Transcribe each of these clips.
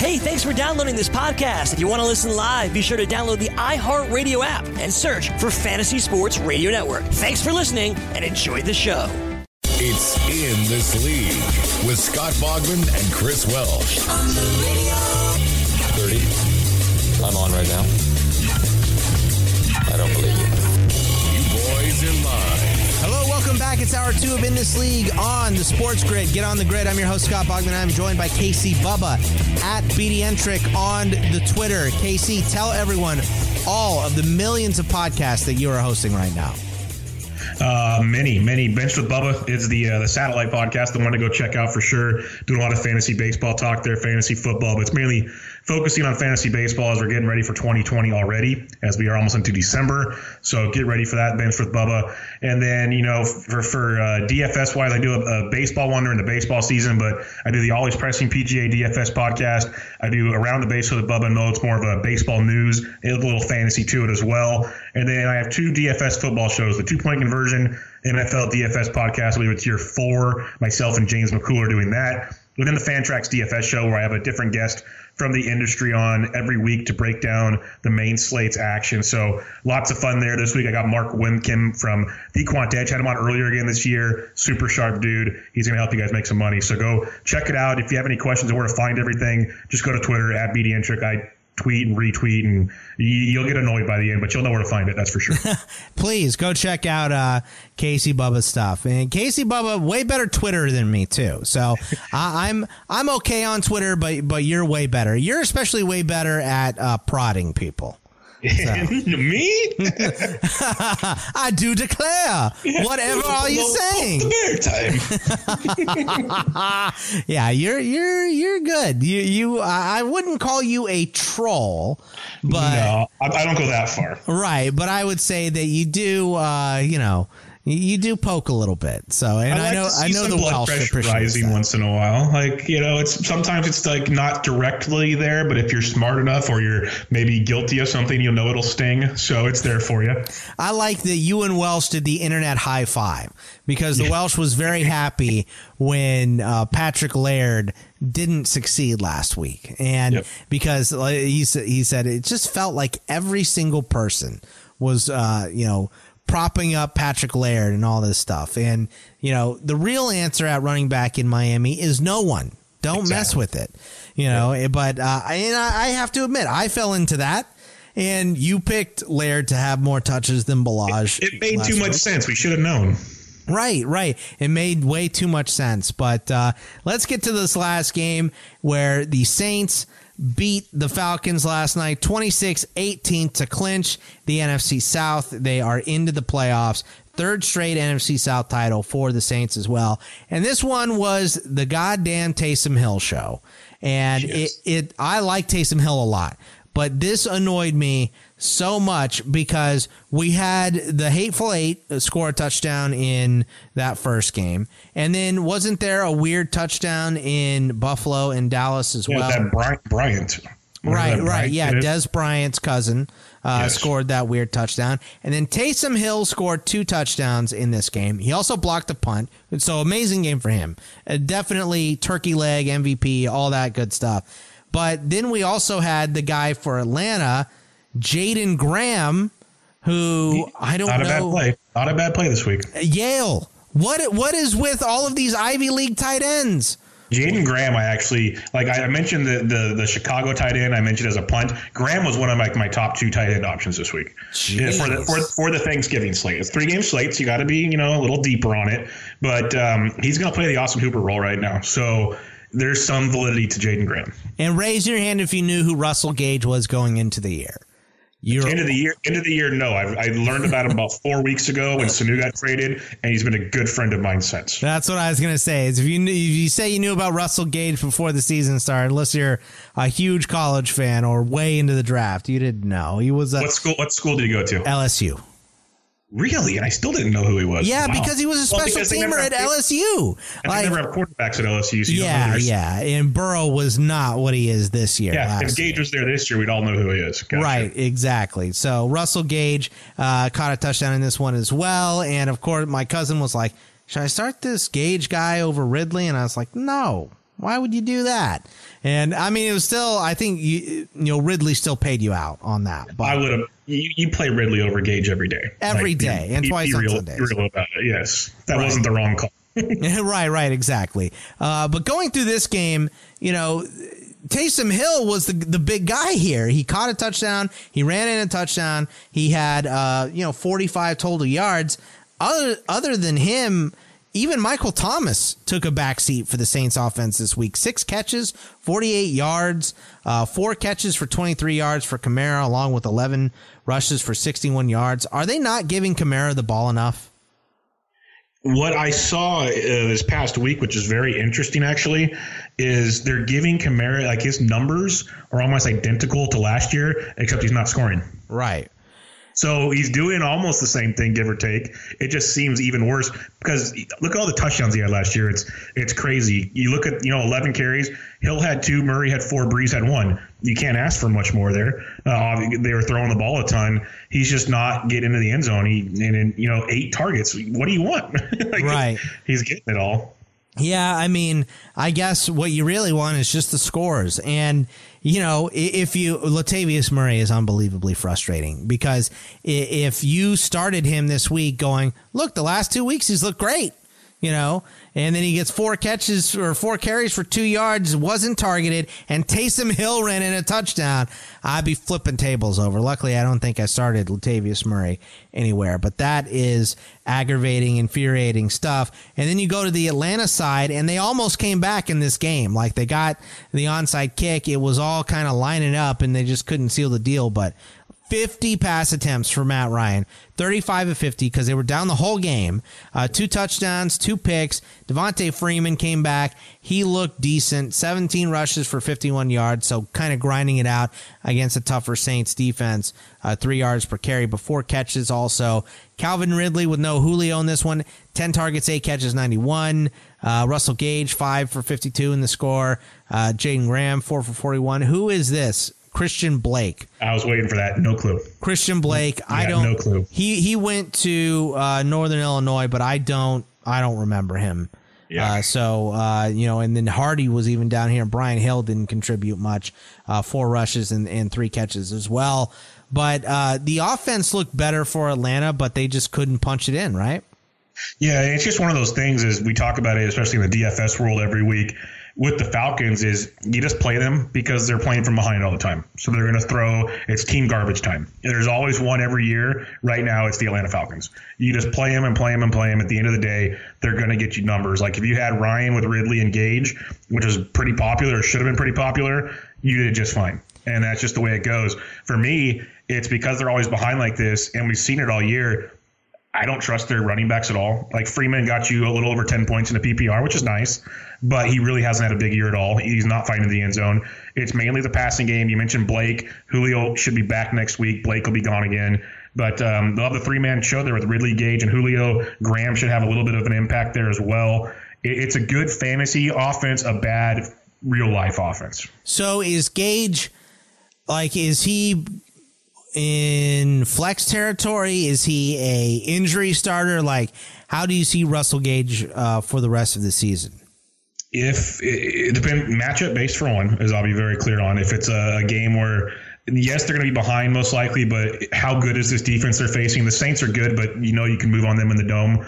Hey, thanks for downloading this podcast. If you want to listen live, be sure to download the iHeartRadio app and search for Fantasy Sports Radio Network. Thanks for listening and enjoy the show. It's In This League with Scott Bogman and Chris Welsh. 30. I'm on right now. I don't believe you. You boys in line. Welcome back. It's hour two of In This League on the Sports Grid. Get on the grid. I'm your host, Scott Bogman. I'm joined by Casey Bubba at BDentric on the Twitter. Casey, tell everyone all of the millions of podcasts that you are hosting right now. Uh, many, many. Bench with Bubba is the uh, the satellite podcast, the one to go check out for sure. Doing a lot of fantasy baseball talk there, fantasy football, but it's mainly focusing on fantasy baseball as we're getting ready for 2020 already, as we are almost into December. So get ready for that, Bench with Bubba. And then, you know, for, for uh, DFS wise, I do a, a, baseball one during the baseball season, but I do the Always Pressing PGA DFS podcast. I do Around the Base with Bubba and Mo. It's more of a baseball news, a little fantasy to it as well. And then I have two DFS football shows, the two point conversion NFL DFS podcast. I believe it's year four. Myself and James McCool are doing that. Within the Fantrax DFS show, where I have a different guest from the industry on every week to break down the main slate's action. So lots of fun there. This week I got Mark Wimkin from The Quant Edge. Had him on earlier again this year. Super sharp dude. He's going to help you guys make some money. So go check it out. If you have any questions on where to find everything, just go to Twitter at BDentric. I tweet and retweet, and you'll get annoyed by the end, but you'll know where to find it. That's for sure. Please go check out uh, Casey Bubba's stuff. And Casey Bubba, way better Twitter than me too. So I, I'm I'm okay on Twitter, but but you're way better. You're especially way better at uh, prodding people. Me? I do declare. Whatever are you saying? yeah, you're you're you're good. You you I wouldn't call you a troll, but no, I, I don't go that far. Right, but I would say that you do. Uh, you know, you do poke a little bit. So, and I, like I know, I know the blood Welsh pressure rising that. once in a while. Like you know, it's sometimes it's like not directly there, but if you're smart enough or you're maybe guilty of something, you'll know it'll sting. So it's there for you. I like that you and Welsh did the internet high five because the Welsh was very happy when uh, Patrick Laird didn't succeed last week, and yep. because he said he said it just felt like every single person was uh, you know propping up Patrick Laird and all this stuff. And, you know, the real answer at running back in Miami is no one. Don't exactly. mess with it. You know, yeah. but uh, and I have to admit, I fell into that. And you picked Laird to have more touches than Ballage. It, it made too much week. sense. We should have known. Right, right. It made way too much sense. But uh, let's get to this last game where the Saints beat the Falcons last night 26 18 to clinch the NFC South. They are into the playoffs. Third straight NFC South title for the Saints as well. And this one was the goddamn Taysom Hill show. And yes. it, it I like Taysom Hill a lot, but this annoyed me so much because we had the hateful eight score a touchdown in that first game, and then wasn't there a weird touchdown in Buffalo and Dallas as yeah, well? That Bryant, Bryant. Right, that right, yeah. kid? Dez Bryant's cousin uh, Yes. scored that weird touchdown, and then Taysom Hill scored two touchdowns in this game. He also blocked a punt, so amazing game for him. Uh, definitely turkey leg MVP, all that good stuff. But then we also had the guy for Atlanta, Jaeden Graham, who I don't Not a bad play. Not a bad play this week. Yale. What what is with all of these Ivy League tight ends? Jaeden Graham, I actually like. I mentioned the, the the Chicago tight end. I mentioned as a punt. Graham was one of like my top two tight end options this week Yeah, for the for, for the Thanksgiving slate. It's three game slate, so you got to be you know a little deeper on it. But um, he's going to play the Austin Hooper role right now, so there's some validity to Jaeden Graham. And raise your hand if you knew who Russell Gage was going into the year. You're End of the year, end of the year. No, I, I learned about him about four weeks ago when Sanu got traded, and he's been a good friend of mine since. That's what I was gonna say. Is if you knew, if you say you knew about Russell Gage before the season started, unless you're a huge college fan or way into the draft, you didn't know he was a What school? What school did he go to? LSU. Really? And I still didn't know who he was. Yeah, Wow. because he was a special they teamer at have- LSU. Like, they never have quarterbacks at LSU. So yeah, yeah, and Burrow was not what he is this year. Yeah, last if Gage was there this year, we'd all know who he is. Gotcha. Right, exactly. So Russell Gage uh, caught a touchdown in this one as well, and of course, my cousin was like, "Should I start this Gage guy over Ridley?" And I was like, "No, why would you do that?" And I mean, it was still, I think you, you know, Ridley still paid you out on that. But I would have. You, you play Ridley over Gage every day. Every Like, day, be- and be- twice be on real, Sundays. be real about it. Yes, that Right. wasn't the wrong call. right, right, exactly. Uh, but going through this game, you know, Taysom Hill was the the big guy here. He caught a touchdown. He ran in a touchdown. He had uh, you know 45 total yards. Other other than him, even Michael Thomas took a back seat for the Saints offense this week. Six catches, 48 yards, uh, four catches for 23 yards for Kamara, along with 11 rushes for 61 yards. Are they not giving Kamara the ball enough? What I saw uh, this past week, which is very interesting, actually, is they're giving Kamara like his numbers are almost identical to last year, except he's not scoring. Right. So he's doing almost the same thing, give or take. It just seems even worse because look at all the touchdowns he had last year. It's it's crazy. You look at you know 11 carries. Hill had two, Murray had four, Brees had one. You can't ask for much more there. Uh, they were throwing the ball a ton. He's just not getting into the end zone. He and, and you know eight targets. What do you want? Like, Right. He's getting it all. Yeah, I mean, I guess what you really want is just the scores. And, you know, if you, Latavius Murray is unbelievably frustrating because if you started him this week going, look, the last two weeks he's looked great, you know, and then he gets four catches or four carries for two yards, wasn't targeted, and Taysom Hill ran in a touchdown, I'd be flipping tables over. Luckily, I don't think I started Latavius Murray anywhere, but that is aggravating, infuriating stuff. And then you go to the Atlanta side, and they almost came back in this game. Like they got the onside kick, it was all kind of lining up, and they just couldn't seal the deal. But 50 pass attempts for Matt Ryan, 35 of 50 because they were down the whole game. Uh, two touchdowns, two picks. Devonta Freeman came back. He looked decent. 17 rushes for 51 yards, so kind of grinding it out against a tougher Saints defense. Uh, three yards per carry, four catches also. Calvin Ridley with no Julio in this one, 10 targets, eight catches, 91. Uh, Russell Gage, five for 52 in the score. Uh, Jaeden Graham, four for 41. Who is this? Christian Blake. I was waiting for that. No clue. Christian Blake. I don't. no clue. He he went to uh, Northern Illinois, but I don't. I don't remember him. Yeah. Uh, so uh, you know, and then Hardy was even down here. Brian Hill didn't contribute much. Uh, four rushes and, and three catches as well. But uh, the offense looked better for Atlanta, but they just couldn't punch it in, right? Yeah, it's just one of those things. Is we talk about it, especially in the DFS world every week with the Falcons. Is you just play them because they're playing from behind all the time, so they're going to throw. It's team garbage time. There's always one every year. Right now, it's the Atlanta Falcons. You just play them and play them and play them. At the end of the day, they're going to get you numbers. Like if you had Ryan with Ridley and Gage, which is pretty popular, or should have been pretty popular, you did just fine. And that's just the way it goes. For me, it's because they're always behind like this, and we've seen it all year. I don't trust their running backs at all. Like Freeman got you a little over 10 points in the PPR, which is nice, but he really hasn't had a big year at all. He's not finding the end zone. It's mainly the passing game. You mentioned Blake. Julio should be back next week. Blake will be gone again. But um, they'll have the three man show there with Ridley Gage and Julio. Graham should have a little bit of an impact there as well. It's a good fantasy offense, a bad real life offense. So is Gage like is he in flex territory? Is he a injury starter? Like, how do you see Russell Gage uh, for the rest of the season? If it, it depends, matchup based for one, as I'll be very clear on. If it's a, a game where yes, they're going to be behind most likely, but how good is this defense they're facing? The Saints are good, but you know you can move on them in the dome.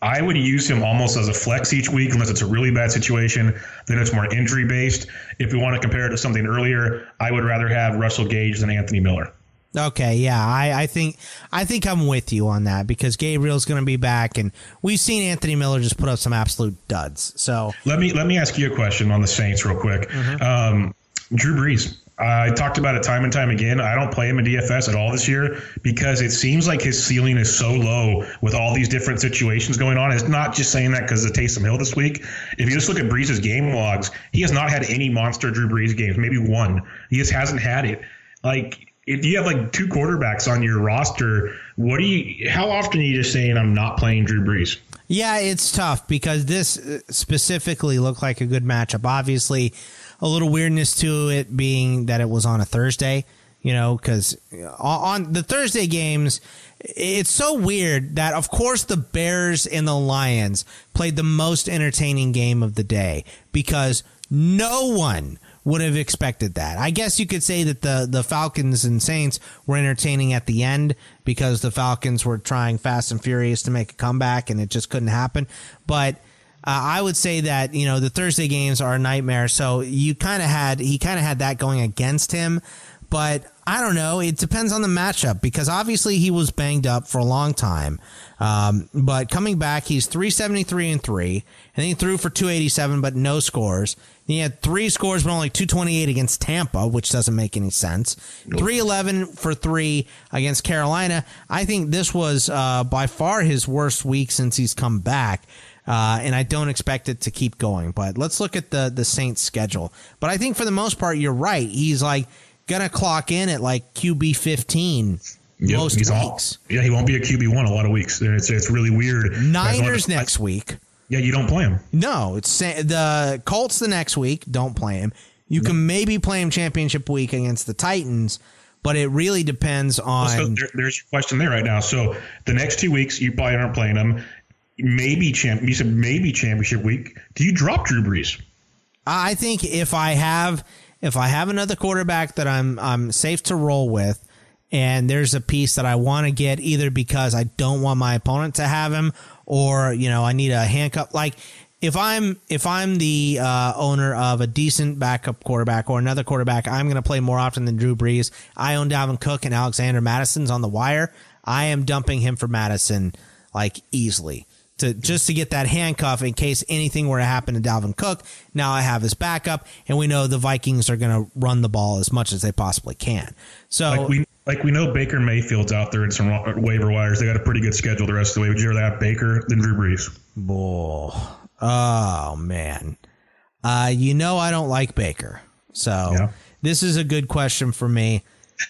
I would use him almost as a flex each week, unless it's a really bad situation. Then it's more injury based. If we want to compare it to something earlier, I would rather have Russell Gage than Anthony Miller. Okay, yeah, I, I think I think I'm with you on that because Gabriel's going to be back, and we've seen Anthony Miller just put up some absolute duds. So let me let me ask you a question on the Saints real quick. Mm-hmm. Um, Drew Brees, I talked about it time and time again. I don't play him in DFS at all this year because it seems like his ceiling is so low with all these different situations going on. It's not just saying that because of Taysom Hill this week. If you just look at Brees's game logs, he has not had any monster Drew Brees games, maybe one. He just hasn't had it. Like if you have like two quarterbacks on your roster, what do you? How often are you just saying I'm not playing Drew Brees? Yeah, it's tough because this uh, specifically looked like a good matchup. Obviously, a little weirdness to it being that it was on a Thursday. You know, because on the Thursday games, it's so weird that of course the Bears and the Lions played the most entertaining game of the day because no one would have expected that. I guess you could say that the the Falcons and Saints were entertaining at the end because the Falcons were trying fast and furious to make a comeback and it just couldn't happen. But uh, I would say that you know the Thursday games are a nightmare. So you kind of had he kind of had that going against him. But I don't know. It depends on the matchup because obviously he was banged up for a long time. Um, but coming back, he's 373 and three, and he threw for 287, but no scores. He had three scores, but only 228 against Tampa, which doesn't make any sense. Nope. 311 for three against Carolina. I think this was uh, by far his worst week since he's come back. Uh, and I don't expect it to keep going. But let's look at the the Saints schedule. But I think for the most part, you're right. He's like gonna clock in at like QB 15 yep, most weeks. All, yeah, he won't be a QB one a lot of weeks. It's it's really weird. Niners next week. Yeah, you don't play him. No, it's the Colts the next week. Don't play him. You can maybe play him championship week against the Titans, but it really depends on. So there, there's your question there right now. So the next two weeks, you probably aren't playing him. Maybe champ. You said maybe championship week. Do you drop Drew Brees? I think if I have if I have another quarterback that I'm I'm safe to roll with, and there's a piece that I want to get either because I don't want my opponent to have him, or you know I need a handcuff. Like if I'm if I'm the uh, owner of a decent backup quarterback or another quarterback, I'm going to play more often than Drew Brees. I own Dalvin Cook and Alexander Mattison's on the wire. I am dumping him for Mattison like easily to just to get that handcuff in case anything were to happen to Dalvin Cook. Now I have his backup, and we know the Vikings are going to run the ball as much as they possibly can. So like we like we know Baker Mayfield's out there in some waiver wires. They got a pretty good schedule the rest of the way. Would you rather have Baker than Drew Brees? Boy, oh man, uh, you know I don't like Baker, so yeah. this is a good question for me.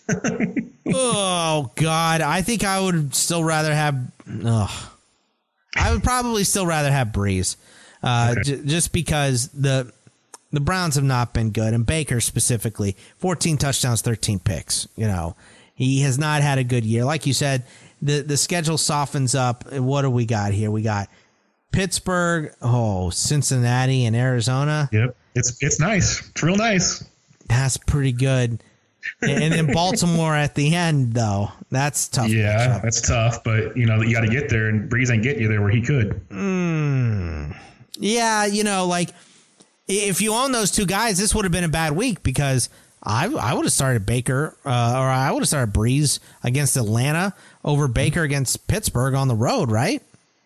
oh God, I think I would still rather have. Oh, I would probably still rather have Brees, uh, okay. j- just because the the Browns have not been good, and Baker specifically, fourteen touchdowns, thirteen picks. You know, he has not had a good year. Like you said, the the schedule softens up. What do we got here? We got Pittsburgh, oh Cincinnati, and Arizona. Yep, it's it's nice. It's real nice. That's pretty good and then Baltimore at the end, though. That's tough. Yeah, that's tough. But you know, you got to get there, and Brees ain't getting you there where he could. Mm. Yeah, you know, like if you own those two guys, this would have been a bad week because I I would have started Baker uh, or I would have started Brees against Atlanta over Baker against Pittsburgh on the road, right?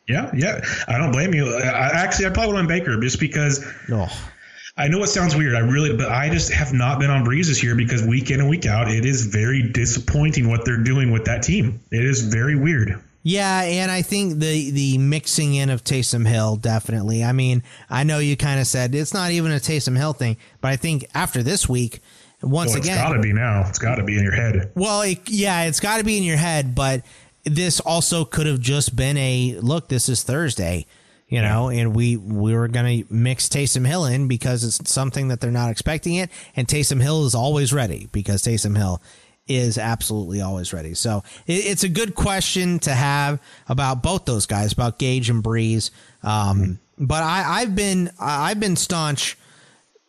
Yeah, yeah. I don't blame you. I, actually, I probably would have Baker just because. Oh I know it sounds weird. I really, but I just have not been on this year because week in and week out, it is very disappointing what they're doing with that team. It is very weird. Yeah, and I think the the mixing in of Taysom Hill definitely. I mean, I know you kind of said it's not even a Taysom Hill thing, but I think after this week, once well, it's again, it's got to be now. It's got to be in your head. Well, it, yeah, it's got to be in your head, but this also could have just been a look. This is Thursday, you know, and we we were gonna mix Taysom Hill in because it's something that they're not expecting it, and Taysom Hill is always ready because Taysom Hill is absolutely always ready. So it, it's a good question to have about both those guys, about Gage and Brees. Um, but I, I've been I've been staunch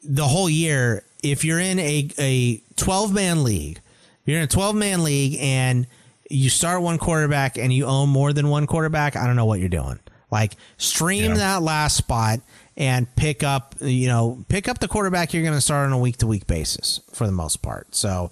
the whole year. If you're in a a 12 man league, you're in a 12 man league and you start one quarterback and you own more than one quarterback, I don't know what you're doing. Like stream yeah. that last spot and pick up, you know, pick up the quarterback you're going to start on a week to week basis for the most part. So,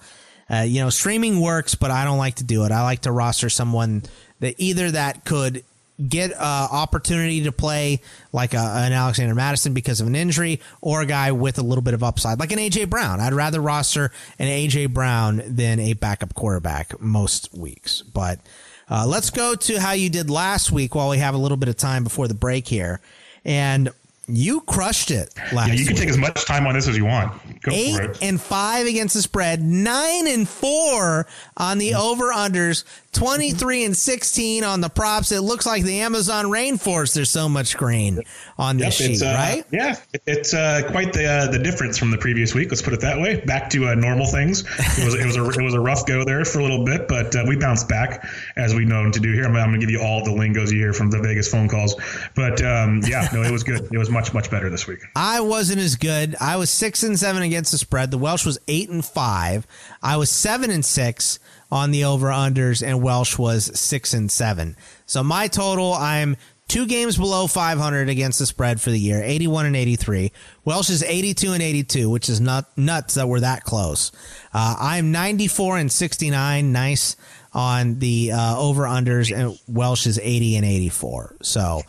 uh, you know, streaming works, but I don't like to do it. I like to roster someone that either that could get an opportunity to play like a, an Alexander Mattison because of an injury or a guy with a little bit of upside like an AJ Brown. I'd rather roster an AJ Brown than a backup quarterback most weeks. But uh, let's go to how you did last week while we have a little bit of time before the break here. And you crushed it last. Yeah, you can week. take as much time on this as you want. Go Eight and five against the spread, nine and four on the over unders, 23 and 16 on the props. It looks like the Amazon rainforest. There's so much green on this yep, sheet, uh, right? Yeah, it's uh, quite the uh, the difference from the previous week. Let's put it that way. Back to uh, normal things. It was it was a it was a rough go there for a little bit, but uh, we bounced back as we know to do here. I'm, I'm going to give you all the lingos you hear from the Vegas phone calls, but um, yeah, no, it was good. It was much much better this week. I wasn't as good. I was six and seven against the spread. The Welsh was eight and five. I was seven and six on the over unders, and Welsh was six and seven. So my total, I'm two games below 500 against the spread for the year, 81 and 83. Welsh is 82 and 82, which is not nuts that we're that close. Uh, I'm 94 and 69, nice on the uh, over unders, and Welsh is 80 and 84. So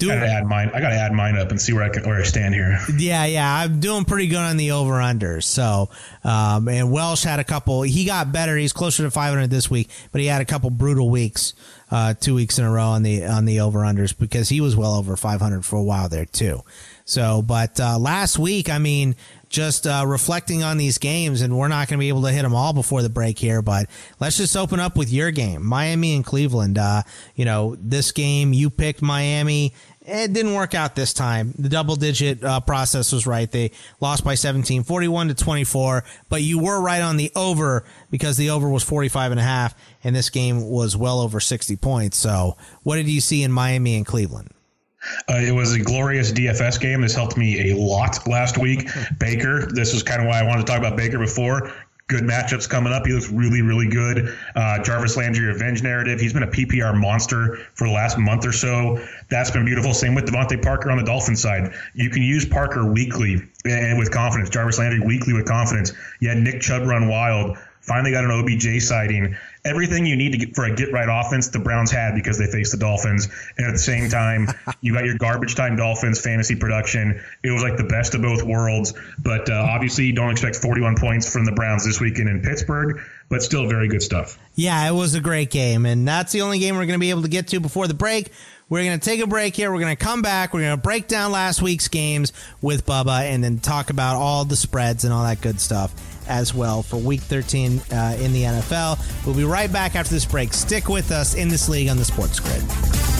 doing, gotta add mine. I gotta add mine up and see where I can where I stand here. Yeah, yeah, I'm doing pretty good on the over unders. So, um, and Welsh had a couple. He got better. He's closer to 500 this week, but he had a couple brutal weeks, uh, two weeks in a row on the on the over unders because he was well over 500 for a while there too. So, but uh, last week, I mean, just uh, reflecting on these games, and we're not going to be able to hit them all before the break here, but let's just open up with your game, Miami and Cleveland. Uh, you know, this game you picked Miami. It didn't work out this time. The double digit uh, process was right. They lost by 17, 41 to 24, but you were right on the over because the over was 45 and a half, and this game was well over 60 points. So, what did you see in Miami and Cleveland? Uh, it was a glorious DFS game. This helped me a lot last week. Baker, this is kind of why I wanted to talk about Baker before. Good matchups coming up. He looks really, really good. Uh, Jarvis Landry revenge narrative. He's been a PPR monster for the last month or so. That's been beautiful. Same with DeVante Parker on the Dolphins side. You can use Parker weekly and with confidence. Jarvis Landry weekly with confidence. Yeah, Nick Chubb run wild. Finally got an OBJ sighting everything you need to get for a get right offense the Browns had because they faced the Dolphins. And at the same time, you got your garbage time Dolphins fantasy production. It was like the best of both worlds. But uh, obviously, you don't expect 41 points from the Browns this weekend in Pittsburgh, but still very good stuff. Yeah, it was a great game. And that's the only game we're going to be able to get to before the break. We're going to take a break here. We're going to come back. We're going to break down last week's games with Bubba and then talk about all the spreads and all that good stuff as well for week 13 uh, in the NFL. We'll be right back after this break. Stick with us in this league on the Sports Grid.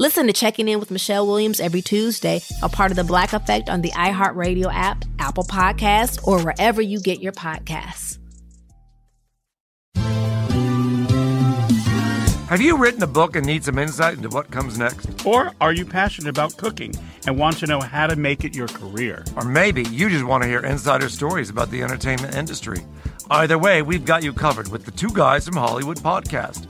Listen to Checking In with Michelle Williams every Tuesday, a part of the Black Effect on the iHeartRadio app, Apple Podcasts, or wherever you get your podcasts. Have you written a book and need some insight into what comes next? Or are you passionate about cooking and want to know how to make it your career? Or maybe you just want to hear insider stories about the entertainment industry. Either way, we've got you covered with the Two Guys from Hollywood podcast.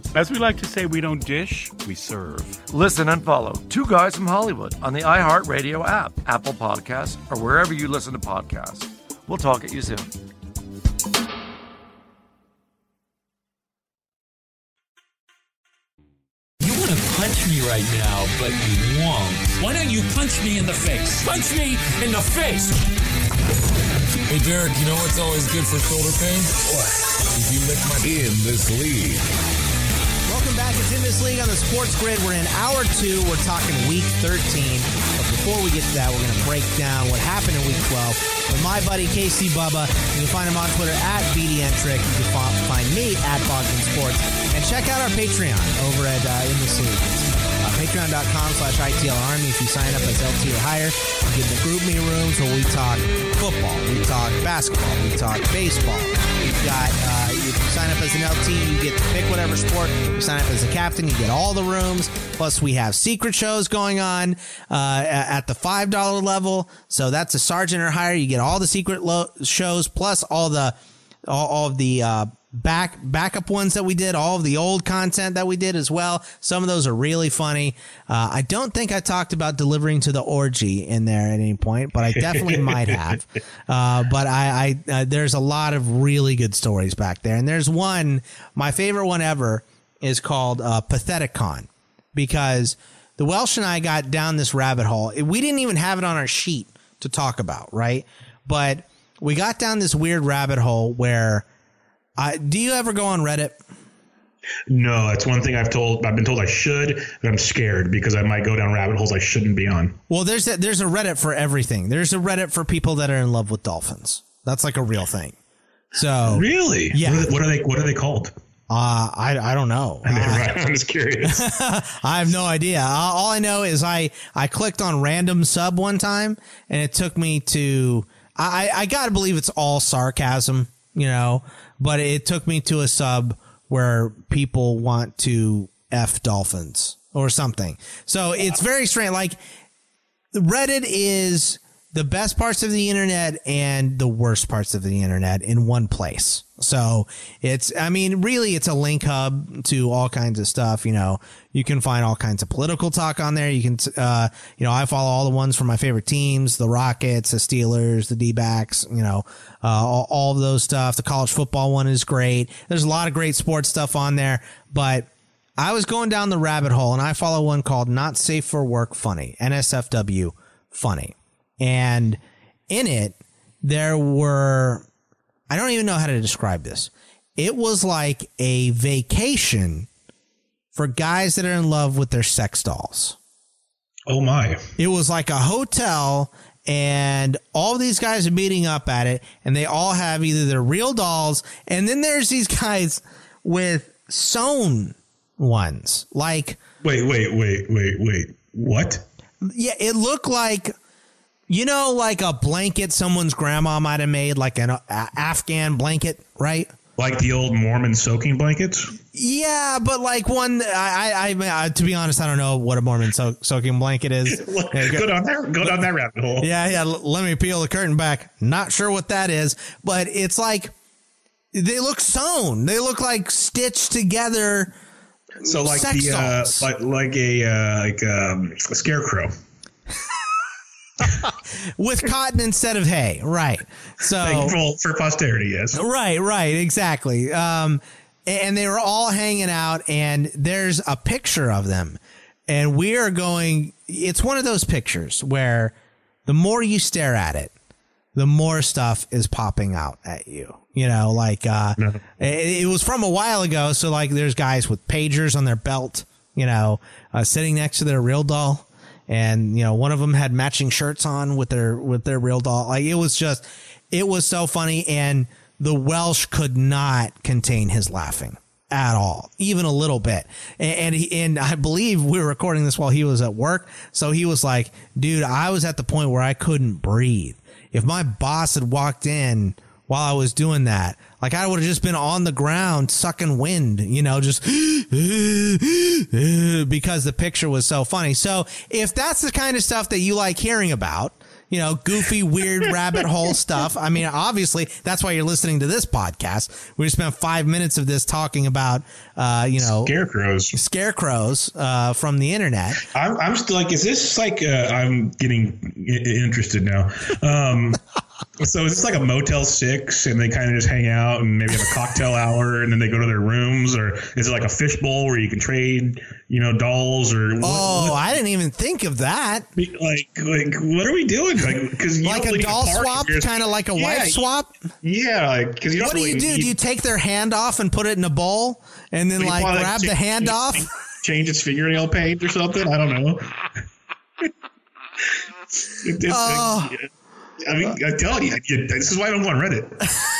As we like to say, we don't dish, we serve. Listen and follow Two Guys from Hollywood on the iHeartRadio app, Apple Podcasts, or wherever you listen to podcasts. We'll talk at you soon. You want to punch me right now, but you won't. Why don't you punch me in the face? Punch me in the face! Hey, Derek, you know what's always good for shoulder pain? What? If you lick my... In this league. Back. In this league on the Sports Grid. We're in hour two. We're talking week 13. But before we get to that, we're going to break down what happened in week 12 with my buddy Casey Bubba. You can find him on Twitter at BDNtrick. You can find me at Bogman Sports. And check out our Patreon over at uh, In This League. Patreon.com slash ITL Army. If you sign up as LT or higher, you get the GroupMe rooms where we talk football, we talk basketball, we talk baseball. We've got, uh, if you sign up as an LT, you get to pick whatever sport. If You sign up as a captain, you get all the rooms. Plus, we have secret shows going on uh, at the $5 level. So that's a sergeant or higher. You get all the secret lo- shows plus all the all, all of the uh, back backup ones that we did, all of the old content that we did as well. Some of those are really funny. Uh, I don't think I talked about delivering to the orgy in there at any point, but I definitely might have. Uh, but I, I uh, there's a lot of really good stories back there, and there's one. My favorite one ever is called uh, Pathetic Con because the Welsh and I got down this rabbit hole. We didn't even have it on our sheet to talk about, right? But we got down this weird rabbit hole where I do you ever go on Reddit? No, that's one thing I've told. I've been told I should, but I'm scared because I might go down rabbit holes I shouldn't be on. Well, there's a, there's a Reddit for everything. There's a Reddit for people that are in love with dolphins. That's like a real thing. So really, yeah. What are, what are they? What are they called? Uh, I, I don't know. right. I'm just curious. I have no idea. All I know is I, I clicked on random sub one time and it took me to, I, I gotta believe it's all sarcasm, you know, but it took me to a sub where people want to F dolphins or something. So it's very strange. Like Reddit is the best parts of the internet and the worst parts of the internet in one place. So it's, I mean, really, it's a link hub to all kinds of stuff. You know, you can find all kinds of political talk on there. You can, uh, you know, I follow all the ones from my favorite teams, the Rockets, the Steelers, the D-backs, you know, uh, all, all of those stuff. The college football one is great. There's a lot of great sports stuff on there, but I was going down the rabbit hole and I follow one called Not Safe for Work Funny, NSFW Funny. And in it, there were, I don't even know how to describe this. It was like a vacation for guys that are in love with their sex dolls. Oh my. It was like a hotel and all these guys are meeting up at it and they all have either their real dolls and then there's these guys with sewn ones. Like Wait, wait, wait, wait, wait. What? Yeah, it looked like you know, like a blanket someone's grandma might have made, like an uh, Afghan blanket, right? Like the old Mormon soaking blankets. Yeah, but like one, I, I, I, to be honest, I don't know what a Mormon so, soaking blanket is. go down there, go down that rabbit hole. Yeah, yeah. Let me peel the curtain back. Not sure what that is, but it's like they look sewn. They look like stitched together. So like the uh, like like a uh, like um, a scarecrow. with cotton instead of hay, right? So for, for posterity, yes. Right, right, exactly. Um, and they were all hanging out, and there's a picture of them, and we are going. It's one of those pictures where the more you stare at it, the more stuff is popping out at you. You know, like uh, no. it, it, was from a while ago, so like there's guys with pagers on their belt, you know, uh, sitting next to their real doll, and you know one of them had matching shirts on with their with their real doll. Like it was just, it was so funny, and the Welsh could not contain his laughing at all, even a little bit. And and, he, and I believe we were recording this while he was at work, so he was like, "Dude, I was at the point where I couldn't breathe. If my boss had walked in." While I was doing that. Like I would have just been on the ground sucking wind, you know, just because the picture was so funny. So if that's the kind of stuff that you like hearing about, you know, goofy, weird rabbit hole stuff. I mean, obviously, that's why you're listening to this podcast. We just spent five minutes of this talking about, uh, you know, scarecrows, scarecrows uh, from the internet. I'm, I'm still like, is this like? Uh, I'm getting interested now. Um, so is this like a Motel Six, and they kind of just hang out and maybe have a cocktail hour, and then they go to their rooms, or is it like a fishbowl where you can trade, you know, dolls or? What, oh, what? I didn't even think of that. Like, like, what are we doing? Like, because like a doll swap, kind of like a yeah, wife swap. Yeah, like because what do you do? do you take their hand off and put it in a bowl, and then like grab the hand off? Change its fingernail paint or something. I don't know. oh. I mean, I tell you, this is why I don't go on Reddit.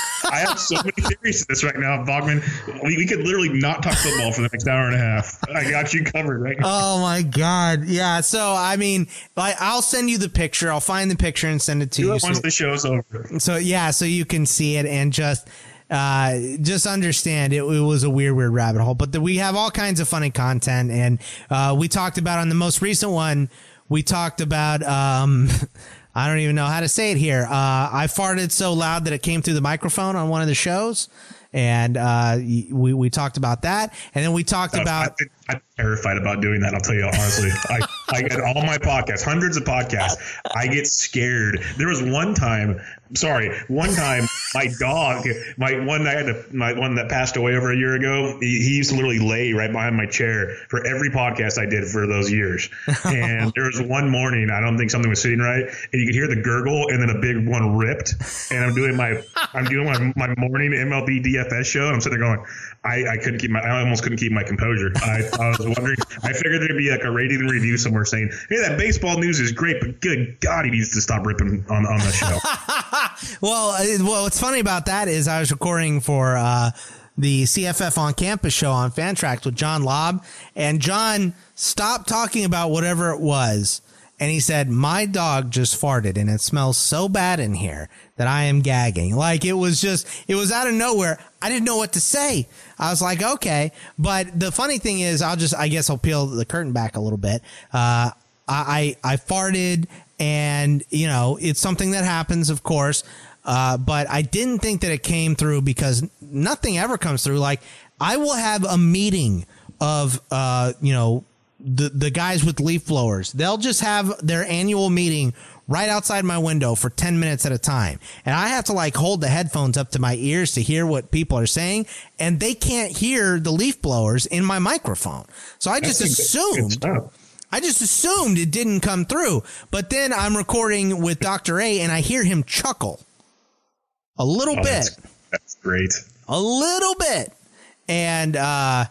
I have so many theories to this right now, Bogman. We, we, could literally not talk football for the next hour and a half. I got you covered right now. Oh my god, yeah. So I mean, I, will send you the picture. I'll find the picture and send it to Do you. It once so, the show's over. So yeah, so you can see it and just. Uh, just understand it, it, was a weird, weird rabbit hole, but the, we have all kinds of funny content. And, uh, we talked about on the most recent one, we talked about, um, I don't even know how to say it here. Uh, I farted so loud that it came through the microphone on one of the shows, and uh, we we talked about that, and then we talked uh, about. I, am terrified about doing that. I'll tell you honestly. I, I get all my podcasts, hundreds of podcasts. I get scared. There was one time sorry. One time, my dog, my one I had to, my one that passed away over a year ago. He, he, used to literally lay right behind my chair for every podcast I did for those years. And there was one morning, I don't think something was sitting right, and you could hear the gurgle, and then a big one ripped. And I'm doing my, I'm doing my, my morning MLB DFS show, and I'm sitting there going, I, I couldn't keep my, I almost couldn't keep my composure. I, I was wondering, I figured there'd be like a rating and review somewhere saying, hey, that baseball news is great, but good God, he needs to stop ripping on on the show. well, uh, well, what's funny about that is I was recording for uh, the CFF on campus show on Fantrax with John Lobb, and John stopped talking about whatever it was. And he said, My dog just farted and it smells so bad in here that I am gagging. Like it was just, it was out of nowhere. I didn't know what to say. I was like, okay. But the funny thing is, I'll just, I guess I'll peel the curtain back a little bit. Uh, I, I farted and you know it's something that happens, of course. Uh, but I didn't think that it came through because nothing ever comes through. Like I will have a meeting of uh, you know the the guys with leaf blowers. They'll just have their annual meeting right outside my window for 10 minutes at a time. And I have to like hold the headphones up to my ears to hear what people are saying. And they can't hear the leaf blowers in my microphone. So I just assumed I just assumed it didn't come through. But then I'm recording with Dr. A and I hear him chuckle a little oh, bit. That's, that's, great. A little bit. And, uh,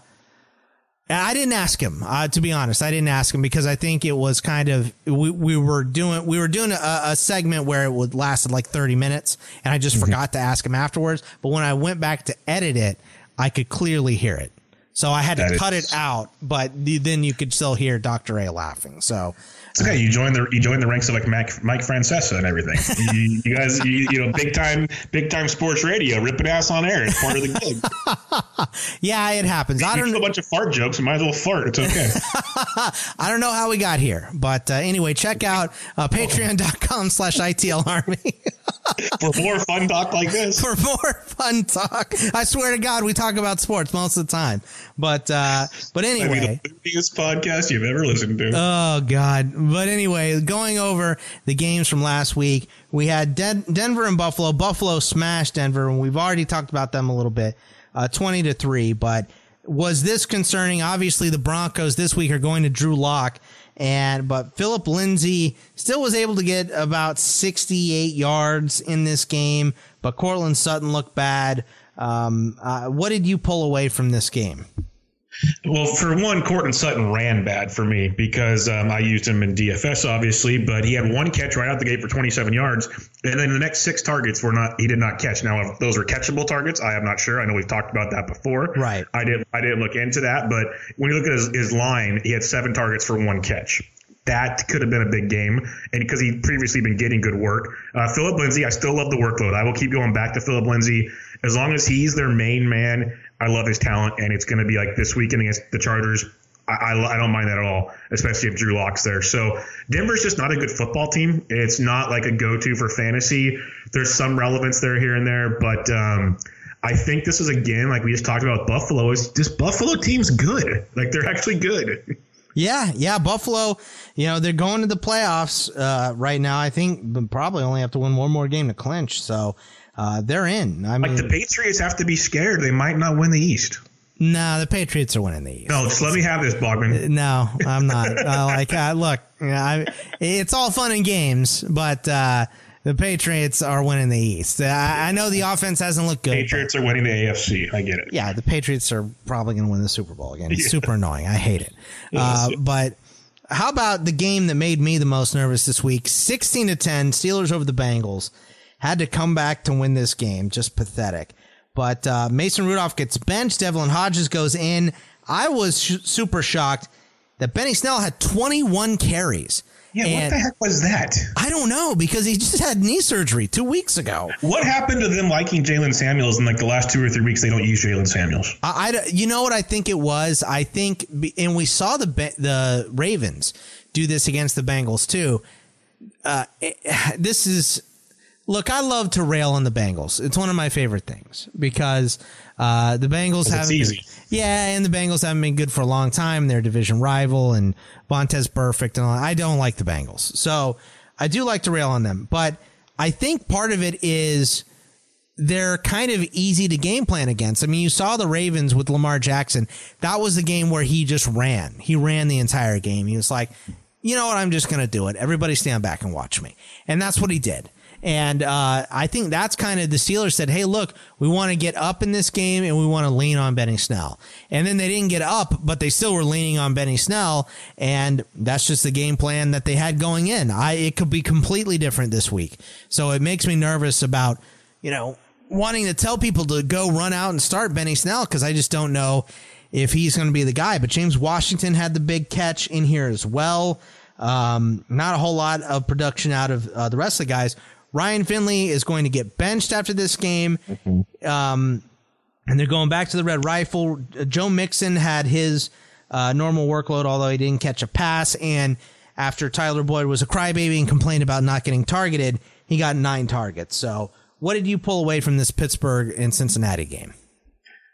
I didn't ask him, uh, to be honest. I didn't ask him because I think it was kind of we, we were doing we were doing a, a segment where it would lasted like thirty minutes, and I just mm-hmm. forgot to ask him afterwards. But when I went back to edit it, I could clearly hear it. So I had to that cut is... it out, but then you could still hear Dr. A laughing. So It's okay. Uh, you join the you join the ranks of like Mac, Mike Francesa and everything. you, you, guys, you, you, know, big time, big time sports radio, ripping ass on air. It's part of the gig. yeah, it happens. I don't know a bunch of fart jokes. You might as well fart. It's okay. I don't know how we got here, but uh, anyway, check out uh, patreon.com slash ITL Army. For more fun talk like this. For more fun talk. I swear to God, we talk about sports most of the time. But uh, but anyway. The biggest podcast you've ever listened to. Oh, God. But anyway, going over the games from last week, we had Den- Denver and Buffalo. Buffalo smashed Denver, and we've already talked about them a little bit, uh, 20 to 3. But was this concerning? Obviously, the Broncos this week are going to Drew Lock and but Phillip Lindsay still was able to get about 68 yards in this game, but Courtland Sutton looked bad. Um, uh, what did you pull away from this game? Well, for one, Courtland Sutton ran bad for me because um, I used him in DFS, obviously, but he had one catch right out the gate for 27 yards, and then the next six targets were not he did not catch. Now, if those were catchable targets, I am not sure. I know we've talked about that before. Right. I didn't I didn't look into that, but when you look at his, his line, he had seven targets for one catch that could have been a big game, and because he'd previously been getting good work. Uh, Phillip Lindsay, I still love the workload. I will keep going back to Phillip Lindsay as long as he's their main man. I love his talent, and it's going to be like this weekend against the Chargers. I, I, I, don't mind that at all, especially if Drew Lock's there. So Denver's just not a good football team. It's not like a go-to for fantasy. There's some relevance there here and there, but um, I think this is again like we just talked about Buffalo. Is this Buffalo team's good? Like they're actually good. Yeah, yeah, Buffalo. You know they're going to the playoffs uh, right now. I think probably only have to win one more game to clinch. So uh, they're in. I mean, like the Patriots have to be scared; they might not win the East. No, nah, the Patriots are winning the East. No, just let me have this, Bogman. Uh, no, I'm not. uh, like, uh, look, you know, I, it's all fun and games, but uh, the Patriots are winning the East. I, I, know the offense hasn't looked good. Patriots are winning the AFC. I get it. Yeah, the Patriots are probably going to win the Super Bowl again. It's yeah. super annoying. I hate it. Uh, but how about the game that made me the most nervous this week? 16 to 10, Steelers over the Bengals had to come back to win this game. Just pathetic. But uh, Mason Rudolph gets benched. Devlin Hodges goes in. I was sh- super shocked that Benny Snell had 21 carries. Yeah, and what the heck was that? I don't know because he just had knee surgery two weeks ago. What happened to them liking Jaylen Samuels in like the last two or three weeks? They don't use Jaylen Samuels. I, I, you know what I think it was. I think, and we saw the the Ravens do this against the Bengals too. Uh, it, this is Look, I love to rail on the Bengals. It's one of my favorite things because uh, the Bengals have easy. yeah, and the Bengals haven't been good for a long time. They're division rival, and Vontaze Burfict, and all. I don't like the Bengals, so I do like to rail on them. But I think part of it is they're kind of easy to game plan against. I mean, you saw the Ravens with Lamar Jackson. That was the game where he just ran. He ran the entire game. He was like, you know what? I'm just going to do it. Everybody stand back and watch me. And that's what he did. And uh, I think that's kind of the Steelers said, hey, look, we want to get up in this game and we want to lean on Benny Snell. And then they didn't get up, but they still were leaning on Benny Snell. And that's just the game plan that they had going in. I, it could be completely different this week. So it makes me nervous about, you know, wanting to tell people to go run out and start Benny Snell because I just don't know if he's going to be the guy. But James Washington had the big catch in here as well. Um, not a whole lot of production out of uh, the rest of the guys. Ryan Finley is going to get benched after this game. Mm-hmm. Um, and they're going back to the red rifle. Joe Mixon had his uh, normal workload, although he didn't catch a pass. And after Tyler Boyd was a crybaby and complained about not getting targeted, he got nine targets. So, what did you pull away from this Pittsburgh and Cincinnati game?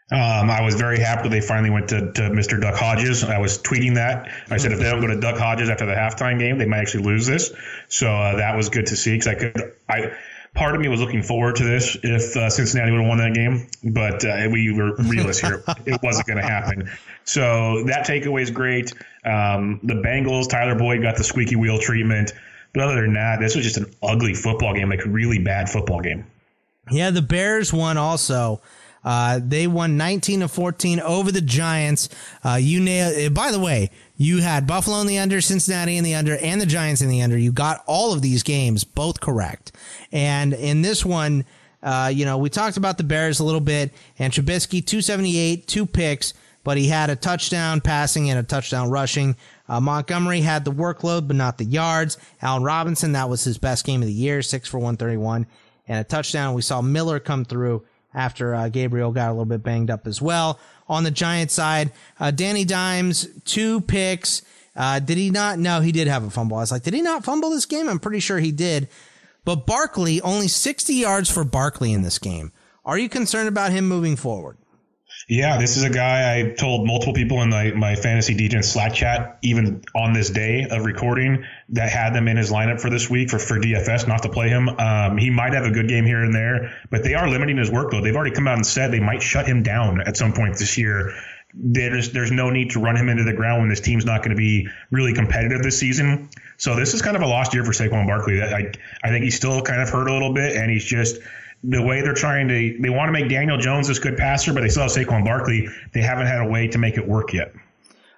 Um, I was very happy they finally went to, to Mr. Duck Hodges. I was tweeting that. I said if they don't go to Duck Hodges after the halftime game, they might actually lose this. So uh, that was good to see because I could. I part of me was looking forward to this if uh, Cincinnati would have won that game, but uh, we were realists here. it wasn't going to happen. So that takeaway is great. Um, the Bengals, Tyler Boyd got the squeaky wheel treatment. But other than that, this was just an ugly football game, like a really bad football game. Yeah, the Bears won also. Uh, they won 19 to 14 over the Giants. Uh, you nailed. Uh, by the way, you had Buffalo in the under, Cincinnati in the under, and the Giants in the under. You got all of these games both correct. And in this one, uh, you know, we talked about the Bears a little bit, and Trubisky 278, two picks, but he had a touchdown passing and a touchdown rushing. Uh, Montgomery had the workload, but not the yards. Allen Robinson, that was his best game of the year, six for 131 and a touchdown. We saw Miller come through after uh, Gabriel got a little bit banged up as well. On the Giants side, uh, Danny Dimes, two picks. Uh, did he not? No, he did have a fumble. I was like, did he not fumble this game? I'm pretty sure he did. But Barkley, only 60 yards for Barkley in this game. Are you concerned about him moving forward? Yeah, this is a guy I told multiple people in my, my fantasy DJ Slack chat, even on this day of recording, that had them in his lineup for this week for, for DFS not to play him. Um, he might have a good game here and there, but they are limiting his workload. They've already come out and said they might shut him down at some point this year. There's there's no need to run him into the ground when this team's not going to be really competitive this season. So this is kind of a lost year for Saquon Barkley. I I think he's still kind of hurt a little bit, and he's just the way they're trying to they want to make Daniel Jones this good passer, but they still have Saquon Barkley. They haven't had a way to make it work yet.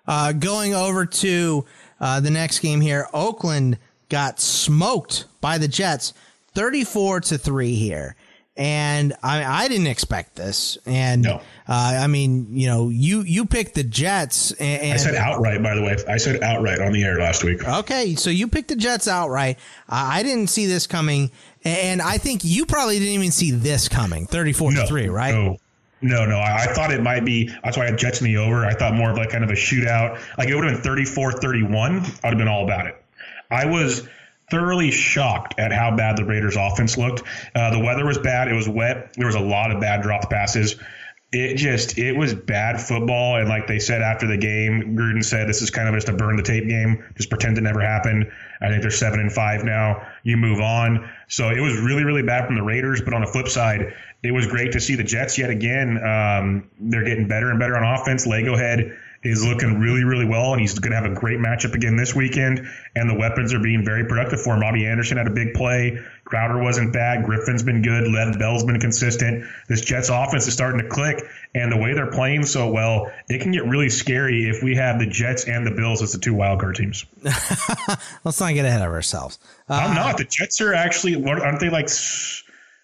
Uh, going over to uh, the next game here, Oakland got smoked by the Jets, thirty-four to three here. And I, I didn't expect this. And no. uh, I mean, you know, you you picked the Jets. And, I said outright, by the way. I said outright on the air last week. Okay, so you picked the Jets outright. Uh, I didn't see this coming. And I think you probably didn't even see this coming 34 no, to 3, right? No. No, no. I, I, thought it might be. That's why I had Jets the over. I thought more of like kind of a shootout. Like it would have been 34 31. I'd have been all about it. I was thoroughly shocked at how bad the Raiders offense looked. Uh, the weather was bad. It was wet. There was a lot of bad dropped passes. It just it was bad football. And like they said after the game gruden said this is kind of just a burn the tape game. Just pretend it never happened. I think they're seven and five now. You move on. So it was really really bad from the raiders. But on the flip side it was great to see the jets yet again. Um, they're getting better and better on offense. Lego head is looking really, really well, and he's going to have a great matchup again this weekend. And the weapons are being very productive for him. Robbie Anderson had a big play. Crowder wasn't bad. Griffin's been good. Lev Bell's been consistent. This Jets offense is starting to click, and the way they're playing so well, it can get really scary if we have the Jets and the Bills as the two wildcard teams. Let's not get ahead of ourselves. Uh, I'm not. The Jets are actually, aren't they like,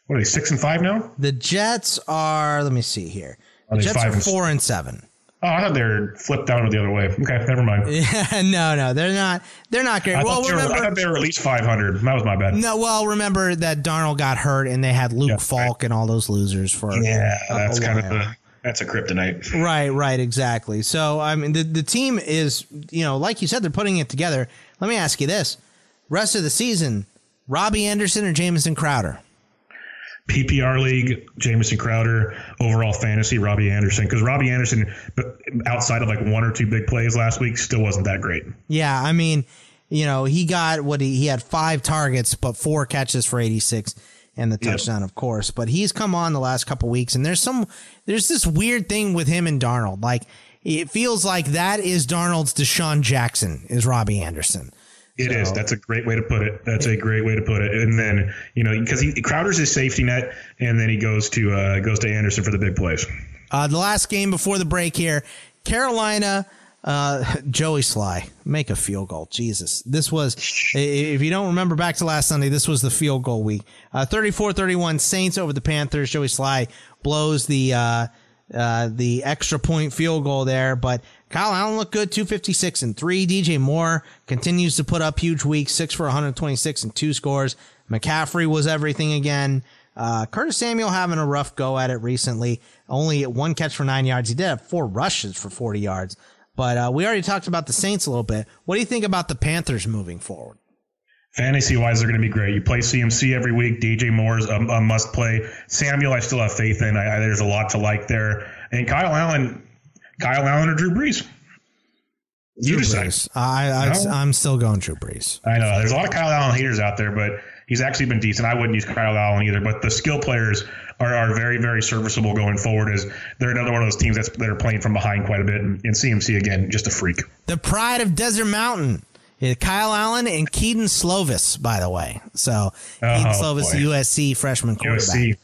what are they, six and five now? The Jets are, let me see here. The Jets are four and seven. Oh, I thought they were flipped down or the other way. Okay, never mind. Yeah, no, no, they're not. They're not great. I well, thought remember, were, I thought they were at least 500. That was my bad. No, well, remember that Darnold got hurt, and they had Luke yeah, Falk right. and all those losers for. Yeah, that's kind of the that's a kryptonite. Right, right, exactly. So I mean, the the team is, you know, like you said, they're putting it together. Let me ask you this: rest of the season, Robbie Anderson or Jamison Crowder? PPR league, Jamison Crowder, overall fantasy, Robbie Anderson. Because Robbie Anderson, outside of like one or two big plays last week, still wasn't that great. Yeah, I mean, you know, he got what he, he had five targets, but four catches for 86 and the touchdown, yep. of course. But he's come on the last couple weeks, and there's some, there's this weird thing with him and Darnold. Like, it feels like that is Darnold's DeSean Jackson, is Robbie Anderson. It so. is. That's a great way to put it. That's a great way to put it. And then you know because he Crowder's his safety net, and then he goes to uh, goes to Anderson for the big plays. Uh, the last game before the break here, Carolina. Uh, Joey Slye make a field goal. Jesus, this was if you don't remember back to last Sunday, this was the field goal week. Uh, 34-31 Saints over the Panthers. Joey Slye blows the uh, uh, the extra point field goal there, but Kyle Allen looked good, 256 and three. DJ Moore continues to put up huge weeks, six for 126 and two scores. McCaffrey was everything again. Uh, Curtis Samuel having a rough go at it recently. Only one catch for nine yards. He did have four rushes for 40 yards. But uh, we already talked about the Saints a little bit. What do you think about the Panthers moving forward? Fantasy wise, they're going to be great. You play CMC every week. DJ Moore's a, a must play. Samuel, I still have faith in. I, I, there's a lot to like there. And Kyle Allen, Kyle Allen or Drew Brees? You Drew decide. Brees. I, I, am still going Drew Brees. I know. There's a lot of Kyle Allen haters out there, but he's actually been decent. I wouldn't use Kyle Allen either, but the skill players are, are very, very serviceable going forward as they're another one of those teams that's, that are playing from behind quite a bit. And, and CMC, again, just a freak. The pride of Desert Mountain. Kyle Allen and Kedon Slovis, by the way. So oh, Slovis, boy. USC freshman quarterback. USC.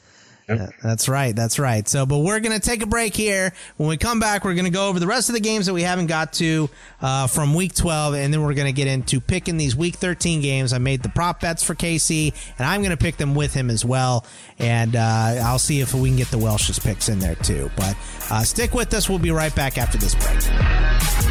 That's right. That's right. So, but we're going to take a break here. When we come back, we're going to go over the rest of the games that we haven't got to uh, from week 12, and then we're going to get into picking these week 13 games. I made the prop bets for KC, and I'm going to pick them with him as well. And uh, I'll see if we can get the Welsh's picks in there too. But uh, stick with us. We'll be right back after this break.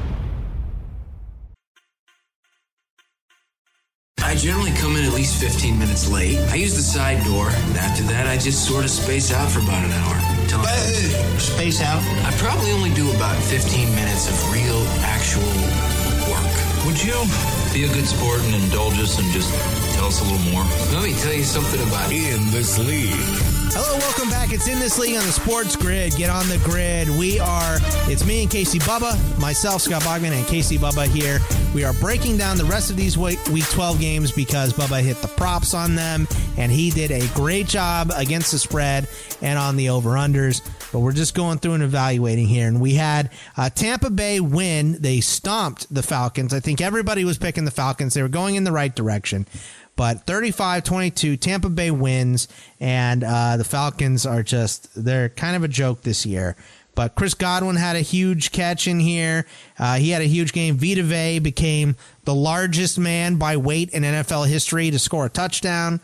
I generally come in at least 15 minutes late. I use the side door. After that, I just sort of space out for about an hour. Hey, space out? I probably only do about 15 minutes of real, actual. Would you be a good sport and indulge us and just tell us a little more? Let me tell you something about In This League. Hello, welcome back. It's in this league on the sports grid. Get on the grid. We are, it's me and Casey Bubba, myself, Scott Bogman, and Casey Bubba here. We are breaking down the rest of these week, week 12 games because Bubba hit the props on them, and he did a great job against the spread and on the over unders. But we're just going through and evaluating here. And we had uh, Tampa Bay win. They stomped the Falcons. I think everybody was picking the Falcons. They were going in the right direction. But 35 22, Tampa Bay wins, and uh, the Falcons are just, they're kind of a joke this year. But Chris Godwin had a huge catch in here. Uh, he had a huge game. Vita Vea became the largest man by weight in NFL history to score a touchdown.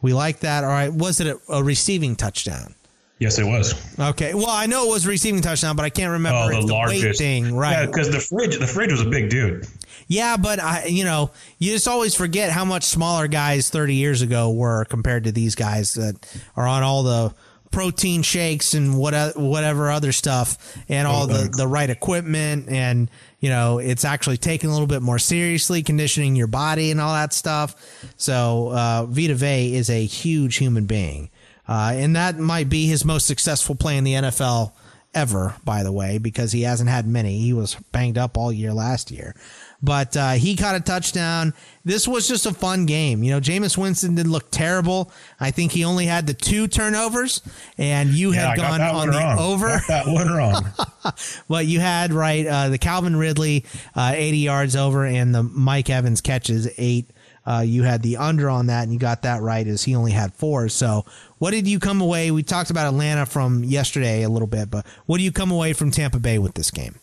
We like that. All right. Was it a, a receiving touchdown? Yes, it was. Okay. Well, I know it was receiving touchdown, but I can't remember oh, the, the largest thing. Right. Yeah, because the fridge, the fridge was a big dude. Yeah, but I, you know, you just always forget how much smaller guys 30 years ago were compared to these guys that are on all the protein shakes and what whatever other stuff and all the the right equipment and you know it's actually taken a little bit more seriously conditioning your body and all that stuff so uh, Vita Vea is a huge human being uh, and that might be his most successful play in the NFL ever by the way because he hasn't had many he was banged up all year last year but uh, he caught a touchdown. This was just a fun game. You know, Jameis Winston didn't look terrible. I think he only had the two turnovers, and you yeah, had gone on the wrong. over. Got that one wrong. well, you had right uh, the Calvin Ridley uh, 80 yards over, and the Mike Evans catches eight. Uh, you had the under on that, and you got that right as he only had four. So, what did you come away? We talked about Atlanta from yesterday a little bit, but what do you come away from Tampa Bay with this game?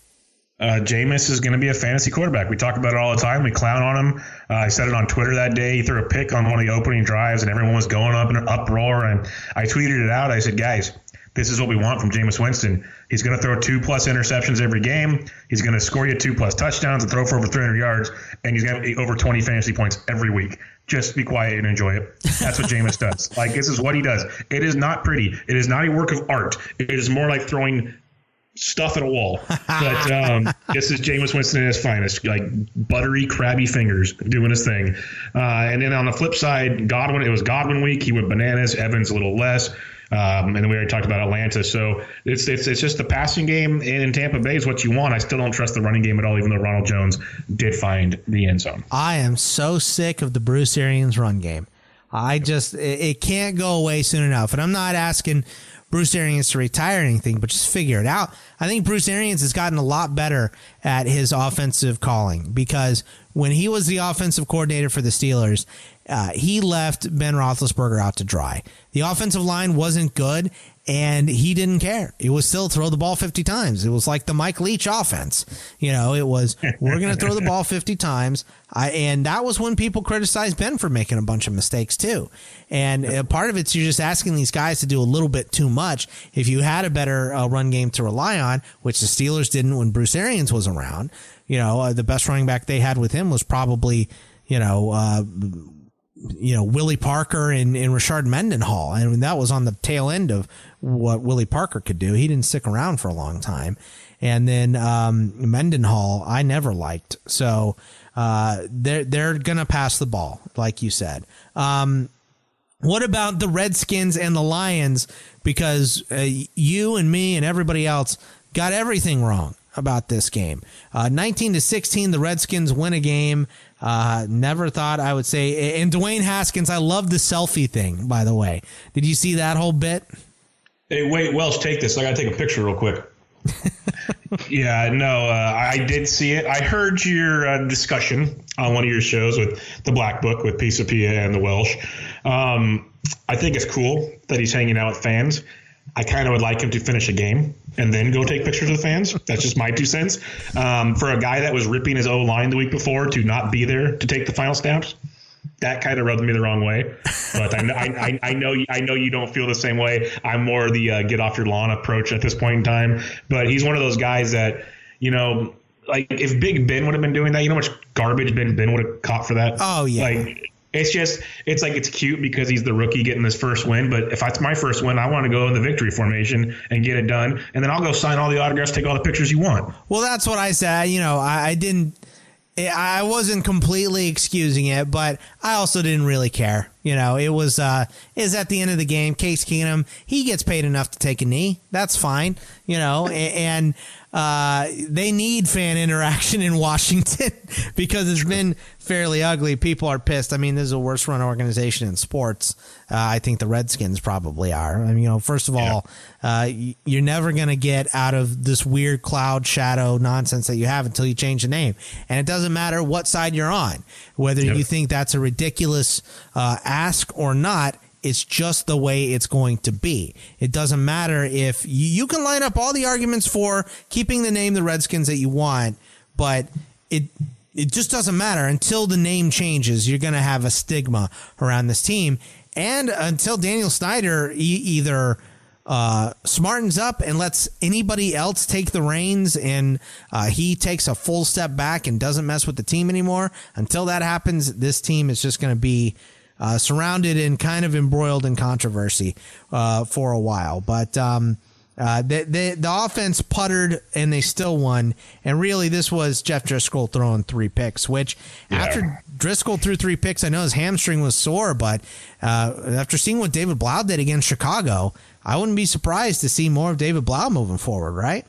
Uh, Jameis is going to be a fantasy quarterback. We talk about it all the time. We clown on him. Uh, I said it on Twitter that day. He threw a pick on one of the opening drives, and everyone was going up in an uproar. And I tweeted it out. I said, guys, this is what we want from Jameis Winston. He's going to throw two plus interceptions every game. He's going to score you two plus touchdowns and throw for over 300 yards, and he's going to be over 20 fantasy points every week. Just be quiet and enjoy it. That's what Jameis does. Like this is what he does. It is not pretty. It is not a work of art. It is more like throwing stuff at a wall. But um, this is Jameis Winston at his finest, like buttery, crabby fingers doing his thing. Uh, and then on the flip side, Godwin, it was Godwin week. He went bananas. Evans a little less. Um, and we already talked about Atlanta. So it's, it's it's just the passing game in Tampa Bay is what you want. I still don't trust the running game at all, even though Ronald Jones did find the end zone. I am so sick of the Bruce Arians run game. I just it, it can't go away soon enough. And I'm not asking Bruce Arians to retire anything, but just figure it out. I think Bruce Arians has gotten a lot better at his offensive calling because when he was the offensive coordinator for the Steelers, uh, he left Ben Roethlisberger out to dry. The offensive line wasn't good, and he didn't care. It was still throw the ball 50 times. It was like the Mike Leach offense. You know, it was, we're going to throw the ball 50 times. I, and that was when people criticized Ben for making a bunch of mistakes too. And uh, part of it's you're just asking these guys to do a little bit too much. If you had a better uh, run game to rely on, which the Steelers didn't when Bruce Arians was around, you know, uh, the best running back they had with him was probably, you know, uh, you know, Willie Parker and, and Rashard Mendenhall. And that was on the tail end of what Willie Parker could do. He didn't stick around for a long time. And then um, Mendenhall, I never liked. So uh, they're, they're to pass the ball, like you said. Um, what about the Redskins and the Lions? Because uh, you and me and everybody else got everything wrong about this game. Uh, 19 to 16, the Redskins win a game. Uh, never thought I would say. And Dwayne Haskins, I love the selfie thing. By the way, did you see that whole bit? Hey, wait, Welsh, take this. I got to take a picture real quick. yeah, no, uh, I did see it. I heard your uh, discussion on one of your shows with the Black Book with Pisapia and the Welsh. Um, I think it's cool that he's hanging out with fans. I kind of would like him to finish a game and then go take pictures with fans. That's just my two cents. Um, for a guy that was ripping his O line the week before to not be there to take the final snaps, that kind of rubbed me the wrong way. But I, I, I, know I know you don't feel the same way. I'm more the uh, get off your lawn approach at this point in time. But he's one of those guys that you know, like if Big Ben would have been doing that, you know how much garbage Ben Ben would have caught for that. Oh yeah. Like it's just it's like it's cute because he's the rookie getting this first win. But if it's my first win, I want to go in the victory formation and get it done, and then I'll go sign all the autographs, take all the pictures you want. Well, that's what I said. You know, I, I didn't. I wasn't completely excusing it, but I also didn't really care. You know, it was uh is at the end of the game, Case Keenum, he gets paid enough to take a knee. That's fine. You know, and uh, they need fan interaction in Washington because it's been fairly ugly. People are pissed. I mean, this is a worst run organization in sports. Uh, I think the Redskins probably are. I mean, you know, first of all, uh, you're never going to get out of this weird cloud shadow nonsense that you have until you change the name. And it doesn't matter what side you're on, whether yep. you think that's a ridiculous uh, ask or not it's just the way it's going to be. It doesn't matter if you, can line up all the arguments for keeping the name the Redskins that you want, but it it just doesn't matter until the name changes. You're going to have a stigma around this team, and until Daniel Snyder e- either uh, smartens up and lets anybody else take the reins, and uh, he takes a full step back and doesn't mess with the team anymore. Until that happens, this team is just going to be uh, surrounded and kind of embroiled in controversy uh, for a while. But um, uh, the, the, the offense puttered and they still won. And really, this was Jeff Driskel throwing three picks, which yeah. after Driskel threw three picks, I know his hamstring was sore, but uh, after seeing what David Blough did against Chicago, I wouldn't be surprised to see more of David Blough moving forward, right?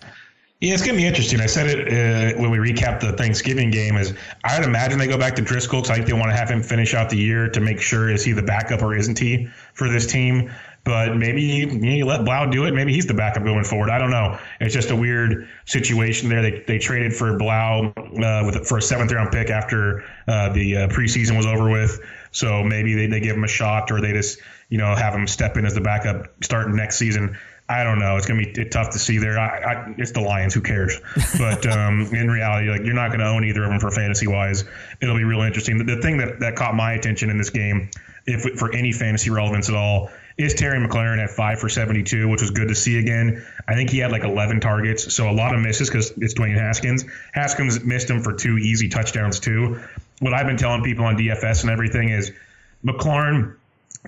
Yeah, it's going to be interesting. I said it uh, when we recap the Thanksgiving game. Is I would imagine they go back to Driskel because I think they want to have him finish out the year to make sure is he the backup or isn't he for this team. But maybe you, you let Blough do it. Maybe he's the backup going forward. I don't know. It's just a weird situation there. They, they traded for Blough uh, with for a seventh round pick after uh, the uh, preseason was over with. So maybe they, they give him a shot or they just you know have him step in as the backup starting next season. I don't know. It's gonna be tough to see there. I, I, it's the Lions. Who cares? But um, in reality, like you're not going to own either of them for fantasy wise. It'll be real interesting. The, the, thing that, that caught my attention in this game, if for any fantasy relevance at all, is Terry McLaurin at five for 72, which was good to see again. I think he had like 11 targets, so a lot of misses because it's Dwayne Haskins. Haskins missed him for two easy touchdowns too. What I've been telling people on DFS and everything is McLaurin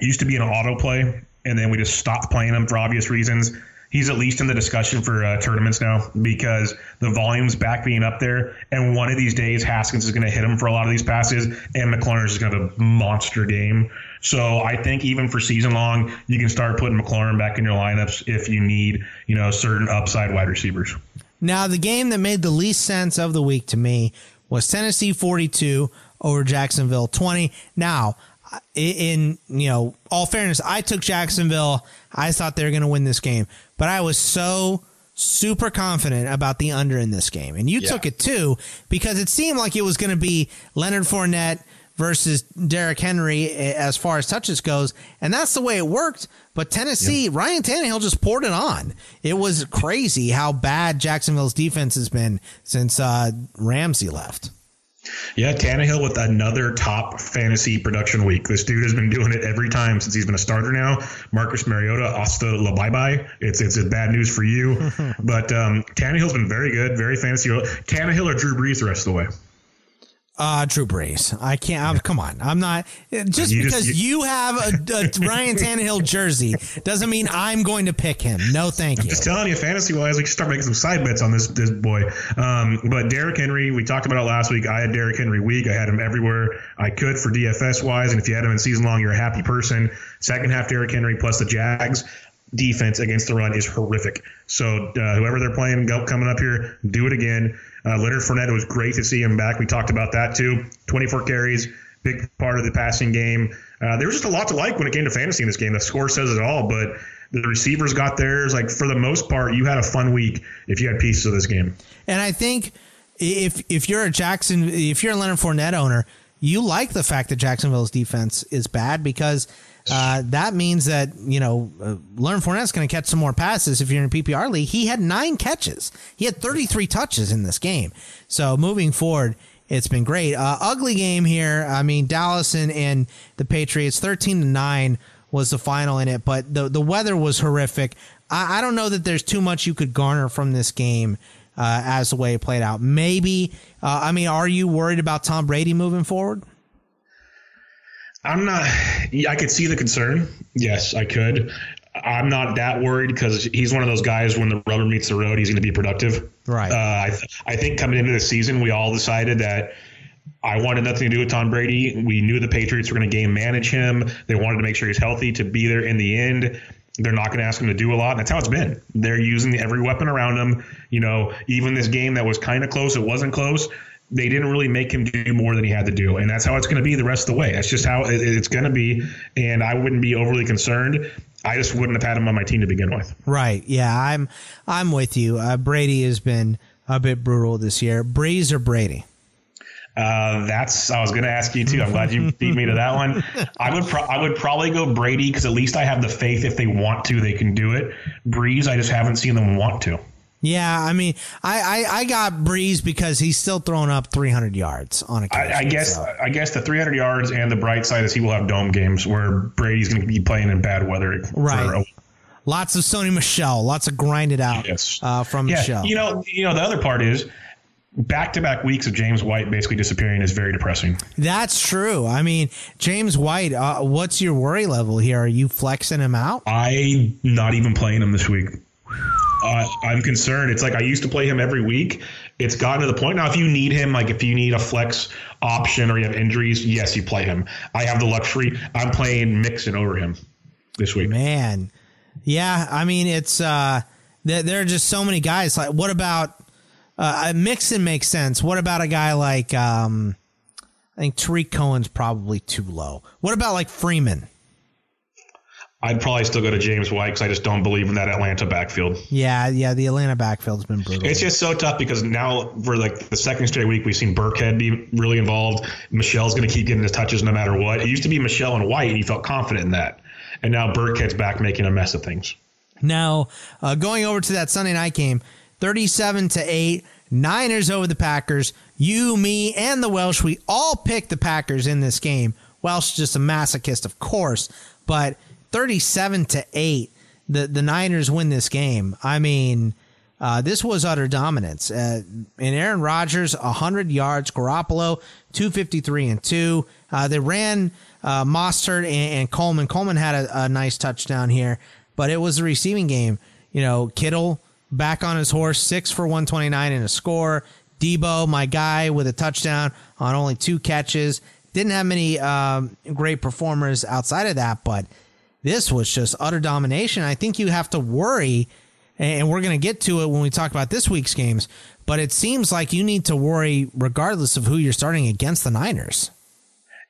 used to be an auto play and then we just stopped playing him for obvious reasons. He's at least in the discussion for uh, tournaments now because the volume's back being up there. And one of these days, Haskins is going to hit him for a lot of these passes, and McLaurin is going to have a monster game. So I think even for season long, you can start putting McLaurin back in your lineups if you need, you know, certain upside wide receivers. Now, the game that made the least sense of the week to me was Tennessee 42 over Jacksonville 20. Now, in you know all fairness, I took Jacksonville. I thought they were going to win this game, but I was so super confident about the under in this game, and you yeah. took it too because it seemed like it was going to be Leonard Fournette versus Derrick Henry as far as touches goes, and that's the way it worked. But Tennessee. Ryan Tannehill just poured it on. It was crazy how bad Jacksonville's defense has been since uh, Ramsey left. Yeah, Tannehill with another top fantasy production week. This dude has been doing it every time since he's been a starter now. Marcus Mariota, bye bye. It's it's bad news for you. but um, Tannehill's been very good, very fantasy. Tannehill or Drew Brees the rest of the way. Uh, Drew Brees. I can't. I'm, come on. I'm not. Just you because just, you, you, have a, a Ryan Tannehill jersey doesn't mean I'm going to pick him. No, thank I'm you. Just telling you, fantasy wise, we should start making some side bets on this this boy. Um, but Derrick Henry, we talked about it last week. I had Derrick Henry week. I had him everywhere I could for DFS wise, and if you had him in season long, you're a happy person. Second half, Derrick Henry plus the Jags defense against the run is horrific. So uh, whoever they're playing coming up here, do it again. Uh, Leonard Fournette, was great to see him back. We talked about that too. 24 carries, big part of the passing game. Uh, there was just a lot to like when it came to fantasy in this game. The score says it all, but the receivers got theirs. Like for the most part, you had a fun week if you had pieces of this game. And I think if if you're a Jackson, if you're a Leonard Fournette owner, you like the fact that Jacksonville's defense is bad because uh, that means that you know uh, Leonard Fournette's going to catch some more passes. If you're in PPR league, he had nine catches. He had 33 touches in this game. So moving forward, it's been great. Uh, ugly game here. I mean, Dallas and, and the Patriots, 13 to nine was the final in it, but the the weather was horrific. I, I don't know that there's too much you could garner from this game. Uh, as the way it played out, maybe. Uh, I mean, are you worried about Tom Brady moving forward? I'm not. I could see the concern. Yes, I could. I'm not that worried because he's one of those guys when the rubber meets the road, he's going to be productive. Right. Uh, I, th- I think coming into the season, we all decided that I wanted nothing to do with Tom Brady. We knew the Patriots were going to game manage him. They wanted to make sure he's healthy to be there in the end. They're not going to ask him to do a lot. And that's how it's been. They're using every weapon around him. You know, even this game that was kind of close, it wasn't close they didn't really make him do more than he had to do, and that's how it's going to be the rest of the way. That's just how it's going to be, and I wouldn't be overly concerned. I just wouldn't have had him on my team to begin with. Right? Yeah, I'm I'm with you. Uh, Brady has been a bit brutal this year. Brees or Brady? Uh, that's I was going to ask you too. I'm glad you beat me to that one. I would pro- I would probably go Brady because at least I have the faith if they want to, they can do it. Brees, I just haven't seen them want to. Yeah, I mean, I, I, I got Brees because he's still throwing up 300 yards on occasion. I, I guess so. I guess the 300 yards and the bright side is he will have dome games where Brady's going to be playing in bad weather. Right. lots of Sony Michel, lots of grind it out yes. uh, from yeah, Michel. You know, you know the other part is back to back weeks of James White basically disappearing is very depressing. That's true. I mean, James White, uh, what's your worry level here? Are you flexing him out? I not even playing him this week uh, I'm concerned. It's like I used to play him every week. It's gotten to the point now. If you need him, like if you need a flex option or you have injuries, yes, you play him. I have the luxury. I'm playing Mixon over him this week. Man, yeah. I mean, it's uh, there, there are just so many guys. Like, what about uh, Mixon makes sense. What about a guy like um, I think Tarik Cohen's probably too low. What about like Freeman? I'd probably still go to James White because I just don't believe in that Atlanta backfield. Yeah, yeah, the Atlanta backfield's been brutal. It's just so tough because now for like the second straight week we've seen Burkhead be really involved. Michel's going to keep getting his touches no matter what. It used to be Michel and White, and you felt confident in that, and now Burkhead's back making a mess of things. Now, uh, going over to that Sunday night game, thirty-seven to eight, Niners over the Packers. You, me, and the Welsh, we all picked the Packers in this game. Welsh just a masochist, of course, but 37 to 8 the the Niners win this game. I mean, uh, this was utter dominance. Uh, and Aaron Rodgers 100 yards, Garoppolo 253 and 2. Uh, they ran uh, and, and, Coleman. Coleman had a, a, nice touchdown here, but it was a receiving game. You know, Kittle back on his horse, 6 for 129 and a score. Deebo, my guy, with a touchdown on only two catches. Didn't have many um, great performers outside of that, but this was just utter domination. I think you have to worry, and we're going to get to it when we talk about this week's games, but it seems like you need to worry regardless of who you're starting against the Niners.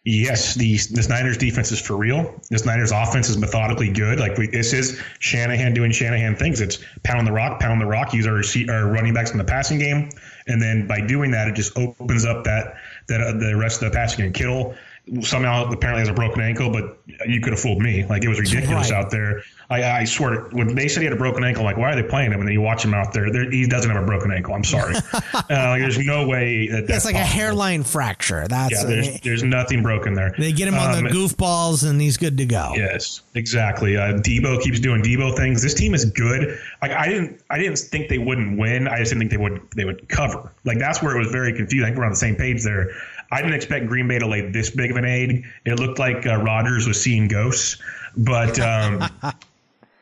Yes, the this Niners defense is for real. This Niners offense is methodically good. Like we, this is Shanahan doing Shanahan things. It's pound the rock, pound the rock. Use our, our running backs in the passing game, and then by doing that, it just opens up that that uh, the rest of the passing game. Kittle somehow apparently has a broken ankle, but you could have fooled me. Like it was ridiculous right. out there. I, I swear, when they said he had a broken ankle, I'm like, why are they playing him? And then you watch him out there. He doesn't have a broken ankle. I'm sorry. uh, like, there's no way that that's it's like possible. a hairline fracture. That's yeah. There's, there's nothing broken there. They get him on um, the goofballs, and he's good to go. Yes, exactly. Uh, Deebo keeps doing Deebo things. This team is good. Like I didn't, I didn't think they wouldn't win. I just didn't think they would, they would cover. Like that's where it was very confusing. I think we're on the same page there. I didn't expect Green Bay to lay this big of an egg. It looked like uh, Rodgers was seeing ghosts, but um,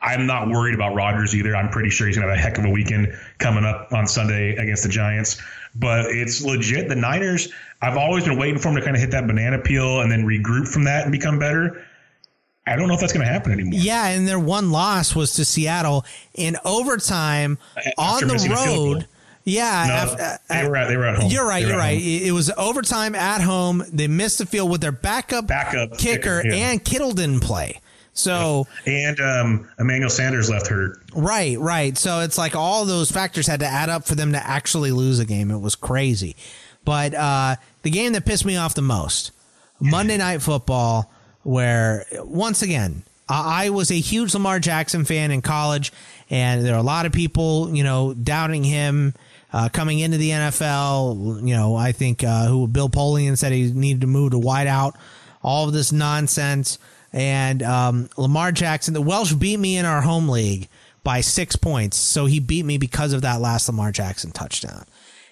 I'm not worried about Rodgers either. I'm pretty sure he's going to have a heck of a weekend coming up on Sunday against the Giants. But it's legit. The Niners, I've always been waiting for them to kind of hit that banana peel and then regroup from that and become better. I don't know if that's going to happen anymore. Yeah, and their one loss was to Seattle in overtime After on the road Yeah, no, af- they were at they were at home. You're right. You're right. home. It was overtime at home. They missed the field with their backup, Backup kicker, yeah. and Kittle didn't play. So And um, Emmanuel Sanders left hurt. right, right. So it's like all those factors had to add up for them to actually lose a game. It was crazy. But uh, the game that pissed me off the most, Monday Night Football, where once again I I was a huge Lamar Jackson fan in college, and there are a lot of people, you know, doubting him uh, coming into the NFL. You know, I think uh, who Bill Polian said he needed to move to wide out. All of this nonsense, and um, Lamar Jackson. The Welsh beat me in our home league by six points, so he beat me because of that last Lamar Jackson touchdown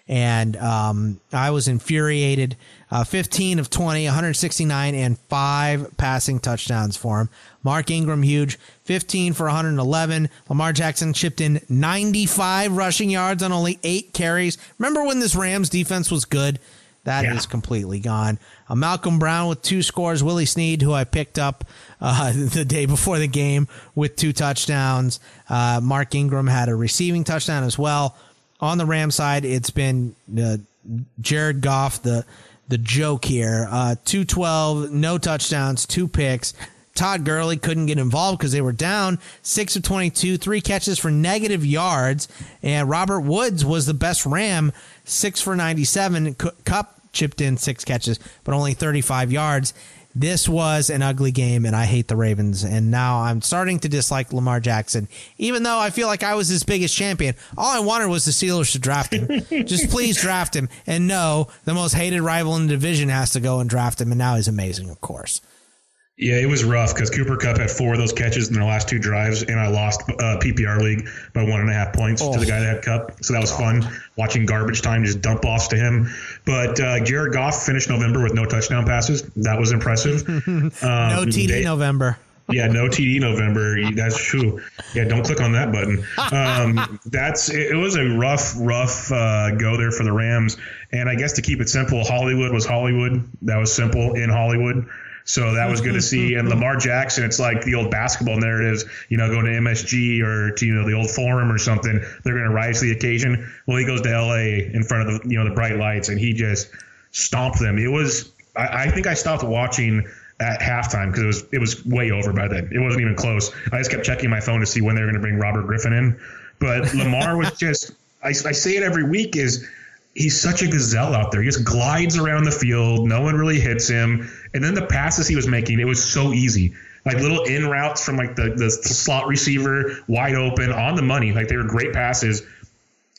and um, I was infuriated. Uh, 15 of 20, 169, and five passing touchdowns for him. Mark Ingram, huge, 15 for 111. Lamar Jackson chipped in 95 rushing yards on only eight carries. Remember when this Rams defense was good? That is Yeah. completely gone. Uh, Malcolm Brown with two scores. Willie Snead, who I picked up uh, the day before the game with two touchdowns. Uh, Mark Ingram had a receiving touchdown as well. On the Ram side, it's been uh, Jared Goff, the the joke here. Uh, two twelve, no touchdowns, two picks. Todd Gurley couldn't get involved because they were down six of twenty-two, three catches for negative yards, and Robert Woods was the best Ram, six for ninety-seven. Cu- Kupp chipped in six catches, but only thirty-five yards. This was an ugly game, and I hate the Ravens. And now I'm starting to dislike Lamar Jackson, even though I feel like I was his biggest champion. All I wanted was the Steelers to draft him. Just please draft him. And no, the most hated rival in the division has to go and draft him. And now he's amazing, of course. Yeah, it was rough because Cooper Kupp had four of those catches in their last two drives, and I lost uh, PPR league by one and a half points to the guy that had Kupp. So that was fun watching garbage time just dump offs to him. But uh, Jared Goff finished November with no touchdown passes. That was impressive. Um, no TD they- November. yeah, no TD November. That's true. Yeah, don't click on that button. Um, that's it, it. was a rough, rough uh, go there for the Rams. And I guess to keep it simple, Hollywood was Hollywood. That was simple in Hollywood. So that was good to see. And Lamar mm-hmm. Jackson, it's like the old basketball narratives, you know, going to MSG or to, you know, the old forum or something. They're going to rise to the occasion. Well, he goes to LA in front of the, you know, the bright lights and he just stomped them. It was, I, I think I stopped watching at halftime because it was it was way over by then. It wasn't even close. I just kept checking my phone to see when they were going to bring Robert Griffin in. But Lamar was just I, I say it every week is he's such a gazelle out there. He just glides around the field. No one really hits him. And then the passes he was making, it was so easy. Like little in routes from like the, the slot receiver wide open on the money. Like they were great passes.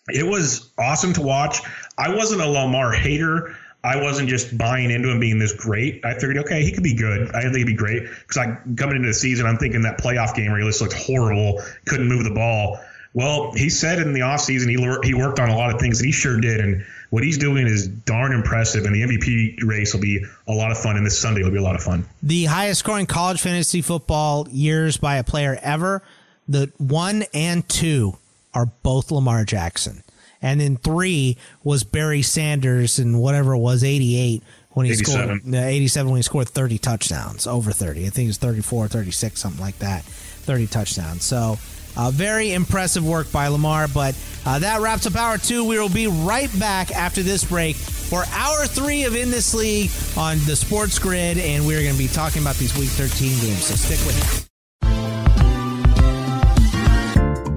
It was awesome to watch. I wasn't a Lamar hater. I wasn't just buying into him being this great. I figured, okay, he could be good. I didn't think he'd be great because I coming into the season, I'm thinking that playoff game where he just looked horrible, couldn't move the ball. Well, he said in the offseason he he worked on a lot of things, and he sure did. And what he's doing is darn impressive. And the MVP race will be a lot of fun, and this Sunday will be a lot of fun. The highest scoring college fantasy football years by a player ever, the one and two are both Lamar Jackson. And then three was Barry Sanders and whatever it was, 88 when he 87. scored, uh, 87 when he scored 30 touchdowns, over 30. I think it was 34, 36, something like that. 30 touchdowns. So, uh, very impressive work by Lamar. But uh, that wraps up hour two. We will be right back after this break for hour three of In This League on the Sports Grid. And we're going to be talking about these Week 13 games. So stick with us.